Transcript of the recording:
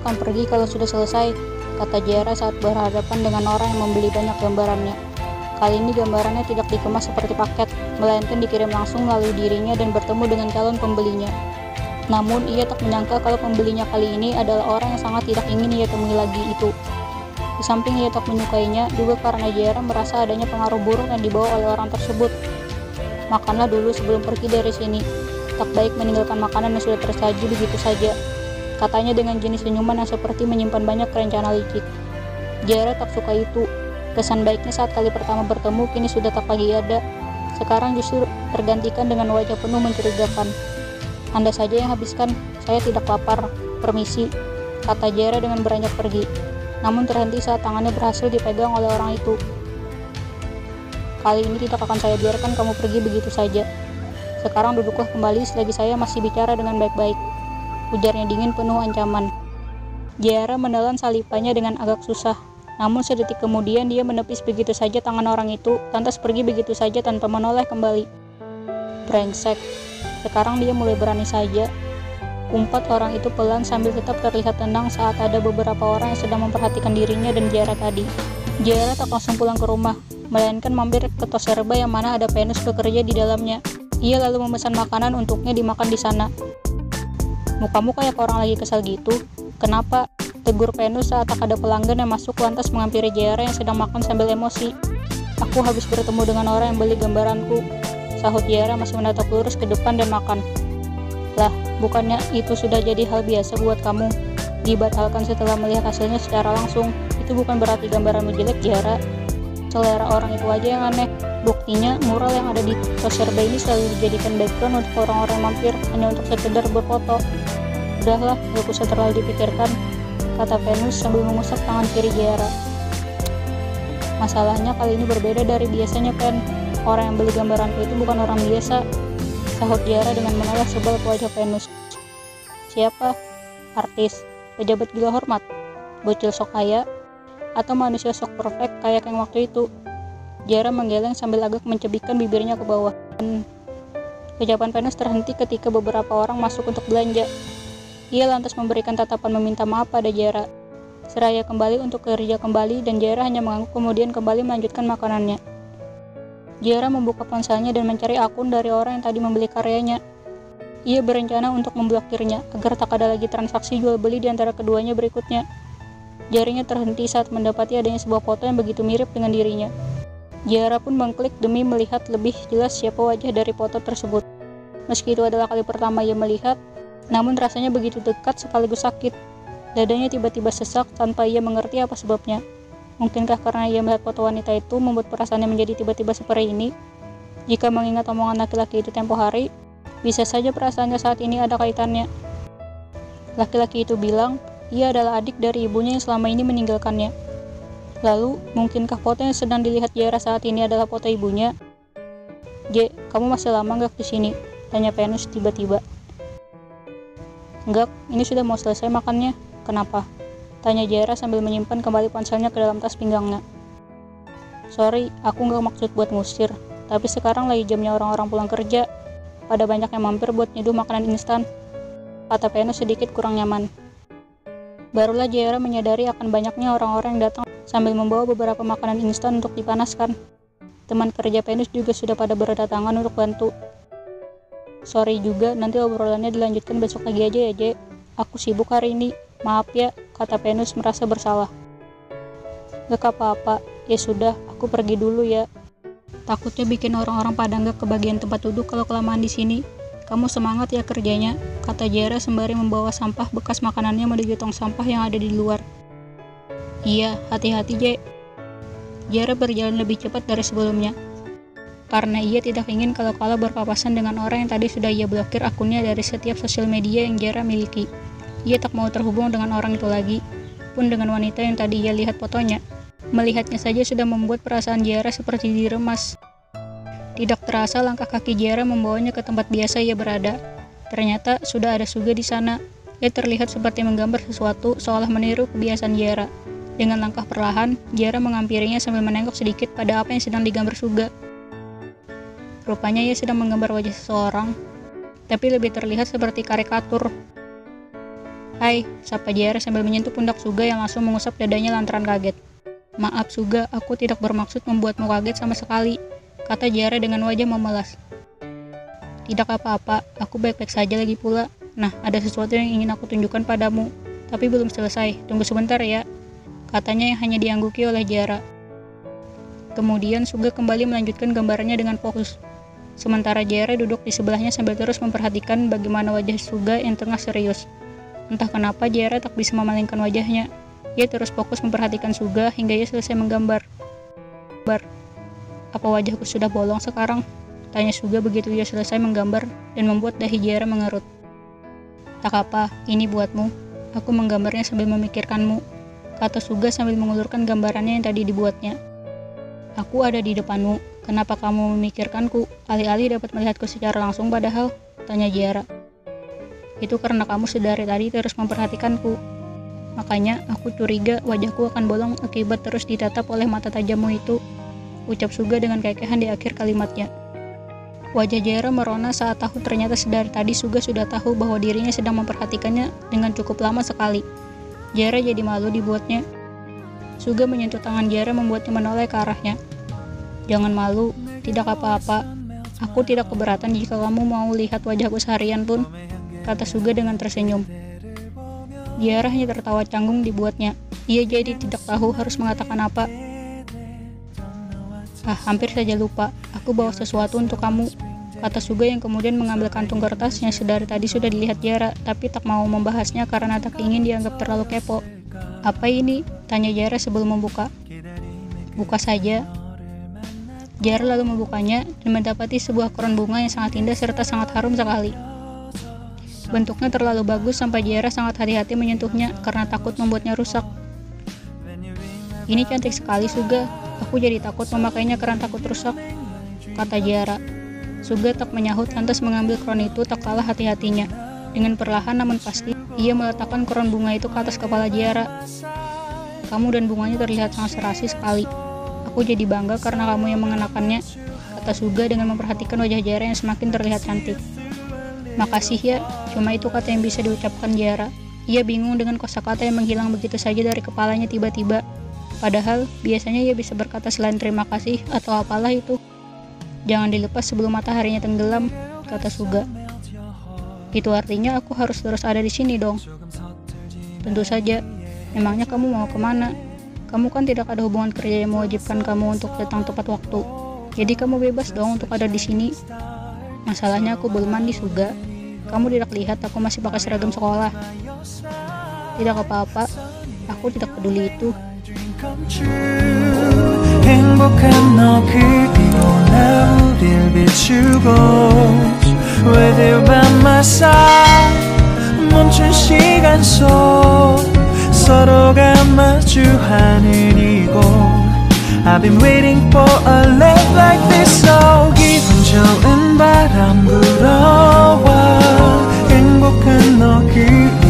akan pergi kalau sudah selesai, kata Jera saat berhadapan dengan orang yang membeli banyak gambarannya. Kali ini gambarannya tidak dikemas seperti paket, melainkan dikirim langsung melalui dirinya dan bertemu dengan calon pembelinya. Namun, ia tak menyangka kalau pembelinya kali ini adalah orang yang sangat tidak ingin ia temui lagi itu. Di samping ia tak menyukainya, juga karena Jera merasa adanya pengaruh buruk yang dibawa oleh orang tersebut. Makanlah dulu sebelum pergi dari sini. Tak baik meninggalkan makanan yang sudah tersaji begitu saja. Katanya dengan jenis senyuman yang seperti menyimpan banyak rencana licik. Jera tak suka itu. Kesan baiknya saat kali pertama bertemu kini sudah tak lagi ada. Sekarang justru tergantikan dengan wajah penuh mencurigakan. Anda saja yang habiskan, saya tidak lapar. Permisi, kata Jera dengan beranjak pergi namun terhenti saat tangannya berhasil dipegang oleh orang itu. Kali ini tidak akan saya biarkan kamu pergi begitu saja. Sekarang duduklah kembali selagi saya masih bicara dengan baik-baik. Ujarnya dingin penuh ancaman. Jara menelan salipannya dengan agak susah. Namun sedetik kemudian dia menepis begitu saja tangan orang itu, lantas pergi begitu saja tanpa menoleh kembali. Brengsek. Sekarang dia mulai berani saja Umpat orang itu pelan sambil tetap terlihat tenang saat ada beberapa orang yang sedang memperhatikan dirinya dan Jara tadi. Jara tak langsung pulang ke rumah, melainkan mampir ke Toserba yang mana ada Venus bekerja di dalamnya. Ia lalu memesan makanan untuknya dimakan di sana. Mukamu kayak orang lagi kesal gitu. Kenapa? Tegur Venus saat tak ada pelanggan yang masuk lantas menghampiri Jara yang sedang makan sambil emosi. Aku habis bertemu dengan orang yang beli gambaranku. Sahut Jara masih menatap lurus ke depan dan makan. Lah, bukannya itu sudah jadi hal biasa buat kamu? Dibatalkan setelah melihat hasilnya secara langsung. Itu bukan berarti gambaranmu jelek, Jara. Selera orang itu aja yang aneh. Buktinya, mural yang ada di Toserba ini selalu dijadikan background untuk orang-orang mampir hanya untuk sekedar berfoto. Udahlah, gak usah terlalu dipikirkan, kata Venus sambil mengusap tangan kiri Jara. Masalahnya kali ini berbeda dari biasanya, Pen. Orang yang beli gambaranku itu bukan orang biasa, sahut Diara dengan menoleh sebal ke wajah Venus. Siapa? Artis, pejabat gila hormat, bocil sok kaya, atau manusia sok perfect kayak yang waktu itu? Diara menggeleng sambil agak mencebikkan bibirnya ke bawah. Ucapan Venus terhenti ketika beberapa orang masuk untuk belanja. Ia lantas memberikan tatapan meminta maaf pada Jara. Seraya kembali untuk kerja kembali dan Jara hanya mengangguk kemudian kembali melanjutkan makanannya. Jara membuka ponselnya dan mencari akun dari orang yang tadi membeli karyanya. Ia berencana untuk memblokirnya agar tak ada lagi transaksi jual beli di antara keduanya berikutnya. Jarinya terhenti saat mendapati adanya sebuah foto yang begitu mirip dengan dirinya. Jara pun mengklik demi melihat lebih jelas siapa wajah dari foto tersebut. Meski itu adalah kali pertama ia melihat, namun rasanya begitu dekat sekaligus sakit. Dadanya tiba-tiba sesak tanpa ia mengerti apa sebabnya. Mungkinkah karena ia melihat foto wanita itu membuat perasaannya menjadi tiba-tiba seperti ini? Jika mengingat omongan laki-laki itu tempo hari, bisa saja perasaannya saat ini ada kaitannya. Laki-laki itu bilang, ia adalah adik dari ibunya yang selama ini meninggalkannya. Lalu, mungkinkah foto yang sedang dilihat Jara saat ini adalah foto ibunya? J, kamu masih lama nggak di sini? Tanya Venus tiba-tiba. Enggak, ini sudah mau selesai makannya. Kenapa? Tanya Jera sambil menyimpan kembali ponselnya ke dalam tas pinggangnya. Sorry, aku nggak maksud buat ngusir, tapi sekarang lagi jamnya orang-orang pulang kerja. Pada banyak yang mampir buat nyeduh makanan instan. Kata Venus sedikit kurang nyaman. Barulah Jera menyadari akan banyaknya orang-orang yang datang sambil membawa beberapa makanan instan untuk dipanaskan. Teman kerja Venus juga sudah pada berdatangan untuk bantu. Sorry juga, nanti obrolannya dilanjutkan besok lagi aja ya, Je. Aku sibuk hari ini. Maaf ya, kata Venus merasa bersalah. Gak apa-apa, ya sudah, aku pergi dulu ya. Takutnya bikin orang-orang pada nggak kebagian tempat duduk kalau kelamaan di sini. Kamu semangat ya kerjanya, kata Jara sembari membawa sampah bekas makanannya menuju tong sampah yang ada di luar. Iya, hati-hati Je. Jara berjalan lebih cepat dari sebelumnya. Karena ia tidak ingin kalau kala berpapasan dengan orang yang tadi sudah ia blokir akunnya dari setiap sosial media yang Jara miliki. Ia tak mau terhubung dengan orang itu lagi, pun dengan wanita yang tadi ia lihat fotonya. Melihatnya saja sudah membuat perasaan Jara seperti diremas. Tidak terasa langkah kaki Jara membawanya ke tempat biasa ia berada. Ternyata sudah ada Suga di sana. Ia terlihat seperti menggambar sesuatu seolah meniru kebiasaan Jara. Dengan langkah perlahan, Jara mengampirinya sambil menengok sedikit pada apa yang sedang digambar Suga. Rupanya ia sedang menggambar wajah seseorang, tapi lebih terlihat seperti karikatur Hai, sapa Jara sambil menyentuh pundak Suga yang langsung mengusap dadanya lantaran kaget. Maaf Suga, aku tidak bermaksud membuatmu kaget sama sekali, kata Jara dengan wajah memelas. Tidak apa-apa, aku baik-baik saja lagi pula. Nah, ada sesuatu yang ingin aku tunjukkan padamu, tapi belum selesai. Tunggu sebentar ya, katanya yang hanya diangguki oleh Jara. Kemudian Suga kembali melanjutkan gambarannya dengan fokus. Sementara Jara duduk di sebelahnya sambil terus memperhatikan bagaimana wajah Suga yang tengah serius. Entah kenapa Jara tak bisa memalingkan wajahnya. Ia terus fokus memperhatikan Suga hingga ia selesai menggambar. Bar. Apa wajahku sudah bolong sekarang? Tanya Suga begitu ia selesai menggambar dan membuat dahi Jara mengerut. Tak apa, ini buatmu. Aku menggambarnya sambil memikirkanmu. Kata Suga sambil mengulurkan gambarannya yang tadi dibuatnya. Aku ada di depanmu. Kenapa kamu memikirkanku? Alih-alih dapat melihatku secara langsung padahal? Tanya Jara. Itu karena kamu sedari tadi terus memperhatikanku. Makanya aku curiga wajahku akan bolong akibat terus ditatap oleh mata tajammu itu. Ucap Suga dengan kekehan di akhir kalimatnya. Wajah Jera merona saat tahu ternyata sedari tadi Suga sudah tahu bahwa dirinya sedang memperhatikannya dengan cukup lama sekali. Jera jadi malu dibuatnya. Suga menyentuh tangan Jera membuatnya menoleh ke arahnya. Jangan malu, tidak apa-apa. Aku tidak keberatan jika kamu mau lihat wajahku seharian pun kata Suga dengan tersenyum. Diara hanya tertawa canggung dibuatnya. Ia jadi tidak tahu harus mengatakan apa. Ah, hampir saja lupa. Aku bawa sesuatu untuk kamu. Kata Suga yang kemudian mengambil kantung kertas yang sedari tadi sudah dilihat Jara, tapi tak mau membahasnya karena tak ingin dianggap terlalu kepo. Apa ini? Tanya Jara sebelum membuka. Buka saja. Jara lalu membukanya dan mendapati sebuah koron bunga yang sangat indah serta sangat harum sekali. Bentuknya terlalu bagus sampai Jara sangat hati-hati menyentuhnya karena takut membuatnya rusak. Ini cantik sekali, Suga. Aku jadi takut memakainya karena takut rusak, kata Jara. Suga tak menyahut lantas mengambil kron itu tak kalah hati-hatinya. Dengan perlahan namun pasti, ia meletakkan kron bunga itu ke atas kepala Jara. Kamu dan bunganya terlihat sangat serasi sekali. Aku jadi bangga karena kamu yang mengenakannya, kata Suga dengan memperhatikan wajah Jara yang semakin terlihat cantik. Makasih ya, cuma itu kata yang bisa diucapkan Jara. Ia bingung dengan kosakata yang menghilang begitu saja dari kepalanya tiba-tiba. Padahal, biasanya ia bisa berkata selain terima kasih atau apalah itu. Jangan dilepas sebelum mataharinya tenggelam, kata Suga. Itu artinya aku harus terus ada di sini dong. Tentu saja, memangnya kamu mau ke mana? Kamu kan tidak ada hubungan kerja yang mewajibkan kamu untuk datang tepat waktu. Jadi kamu bebas dong untuk ada di sini. Masalahnya aku belum mandi juga. Kamu tidak lihat aku masih pakai seragam sekolah. Tidak apa-apa, aku tidak peduli itu. 행복한 너 그리고 나 우릴 비추고 With you by my side 멈춘 시간 속 서로가 마주하는 이곳 I've been waiting for a love like this so 기분 좋은 바람 불어와 행복한 너 그리고